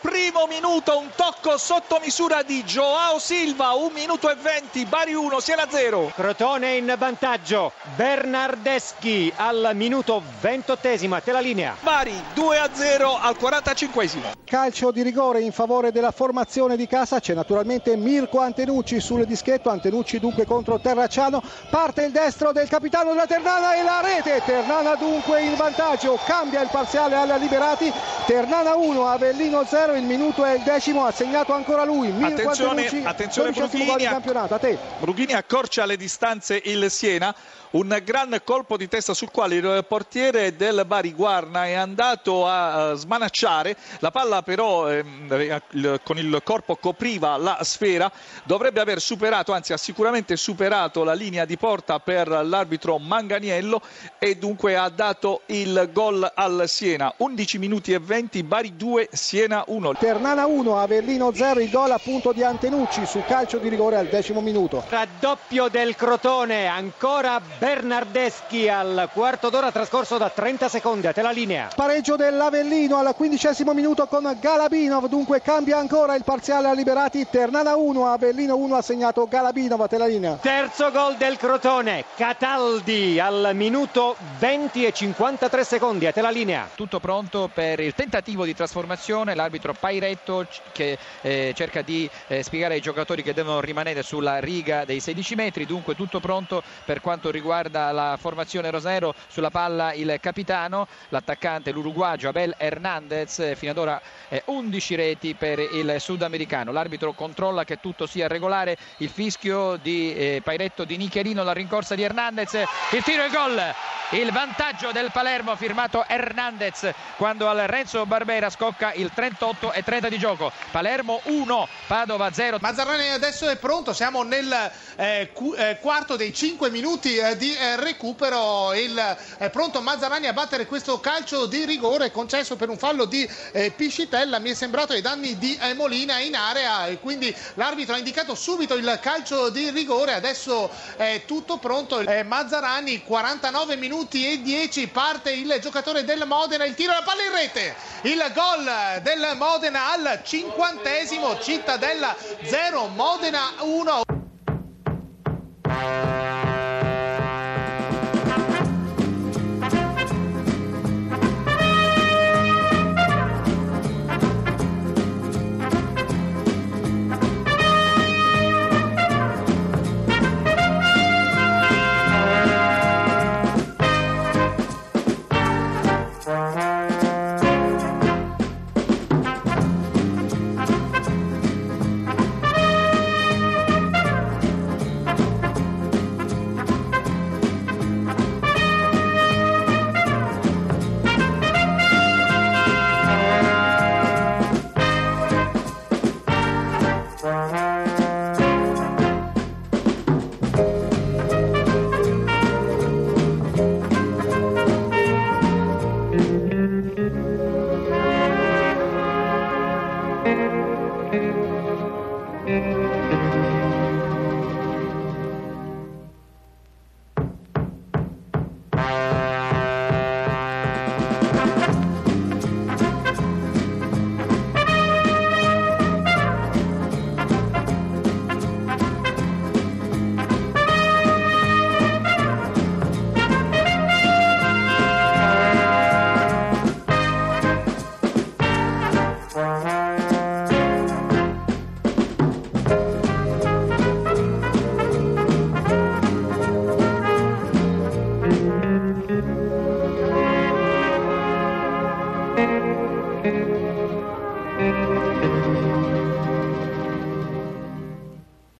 primo minuto un tocco sotto misura di Joao Silva, 1 minuto e 20, Bari 1, Siena 0. Crotone in vantaggio, Bernardeschi al minuto ventottesimo, a te la linea. Bari 2 a 0 al 45esimo. Calcio di rigore in favore della formazione di casa, c'è naturalmente Mirko Antenucci sul dischetto, Antenucci dunque contro Terracciano, parte il destro del capitano della Ternana e la rete, Ternana dunque in vantaggio, cambia il parziale alla Liberati, Ternana 1, Avellino 0, il minuto è il decimo, ha segnato ancora lui, Attenzione, attenzione Brughini, campionato, a te. Brughini accorcia le distanze il Siena. Un gran colpo di testa sul quale il portiere del Bari Guarna è andato a eh, smanacciare. La palla però ehm, con il corpo copriva la sfera. Dovrebbe aver superato, anzi ha sicuramente superato la linea di porta per l'arbitro Manganiello e dunque ha dato il gol al Siena. 11 minuti e 20, Bari 2, Siena 1. Ternana 1, Avellino 0, il gol appunto di Antenucci su calcio di rigore al decimo minuto. Raddoppio del Crotone, ancora Bernardeschi al quarto d'ora trascorso da 30 secondi, a te la linea. Pareggio dell'Avellino al quindicesimo minuto con Galabinov, dunque cambia ancora il parziale a Liberati, Ternana 1, Avellino 1 ha segnato Galabinov a te la linea. Terzo gol del Crotone, Cataldi al minuto 20 e 53 secondi, a te la linea. tutto pronto per il tentativo di trasformazione, l'arbitro Pairetto che eh, cerca di eh, spiegare ai giocatori che devono rimanere sulla riga dei 16 metri, dunque tutto pronto per quanto riguarda la formazione Rosero, sulla palla il capitano, l'attaccante l'uruguagio Abel Hernandez, eh, fino ad ora eh, 11 reti per il sudamericano, l'arbitro controlla che tutto sia regolare, il fischio di eh, Pairetto di Nichelino, la rincorsa di Hernandez, il tiro e gol! Il vantaggio del Palermo firmato Hernandez quando al Renzo Barbera scocca il 38 e 30 di gioco. Palermo 1, Padova 0. Mazzarrani adesso è pronto, siamo nel eh, cu- eh, quarto dei 5 minuti eh, di eh, recupero. Il, è pronto Mazzarrani a battere questo calcio di rigore concesso per un fallo di eh, Piscitella. Mi è sembrato ai danni di eh, Molina in area e quindi l'arbitro ha indicato subito il calcio di rigore. Adesso è tutto pronto. Eh, Mazzarani 49 minuti e 10 parte il giocatore del Modena, il tiro alla palla in rete. Il gol del Modena al cinquantesimo, Cittadella 0, Modena 1.